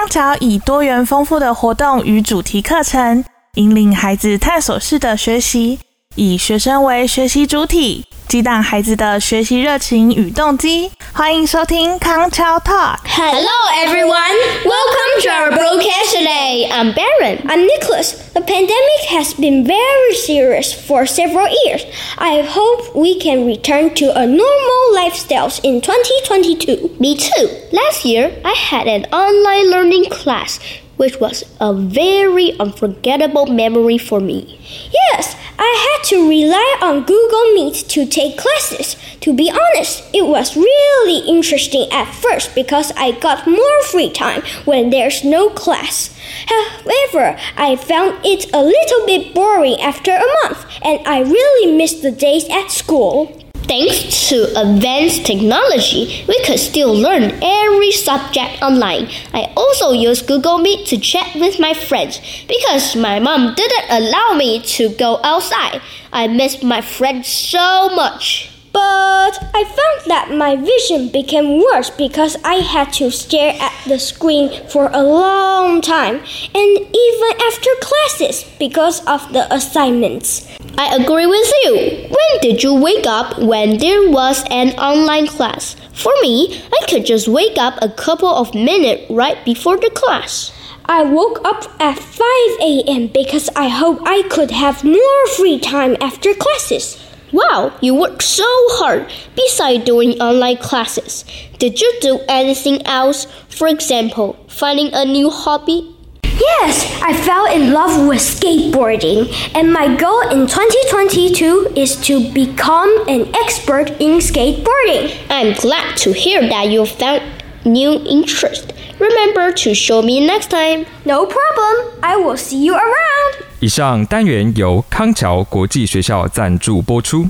康桥以多元丰富的活动与主题课程，引领孩子探索式的学习，以学生为学习主体。激荡孩子的学习热情与动机。欢迎收听康桥 Talk。Hello, everyone. Welcome to our broadcast today. I'm Baron. I'm Nicholas. The pandemic has been very serious for several years. I hope we can return to a normal lifestyles in 2022. Me too. Last year, I had an online learning class which was a very unforgettable memory for me. Yes, I had to rely on Google Meet to take classes. To be honest, it was really interesting at first because I got more free time when there's no class. However, I found it a little bit boring after a month, and I really missed the days at school. Thanks to advanced technology, we could still learn every subject online. I also use Google Meet to chat with my friends because my mom didn't allow me to go outside. I miss my friends so much. But I found that my vision became worse because I had to stare at the screen for a long time, and even after classes because of the assignments. I agree with you. When did you wake up when there was an online class? For me, I could just wake up a couple of minutes right before the class. I woke up at 5 a.m. because I hoped I could have more free time after classes. Wow, you work so hard besides doing online classes. Did you do anything else? For example, finding a new hobby Yes, I fell in love with skateboarding, and my goal in 2022 is to become an expert in skateboarding. I'm glad to hear that you found new interest. Remember to show me next time. No problem. I will see you around. 以上单元由康桥国际学校赞助播出，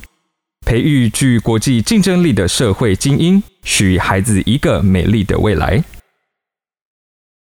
培育具国际竞争力的社会精英，许孩子一个美丽的未来。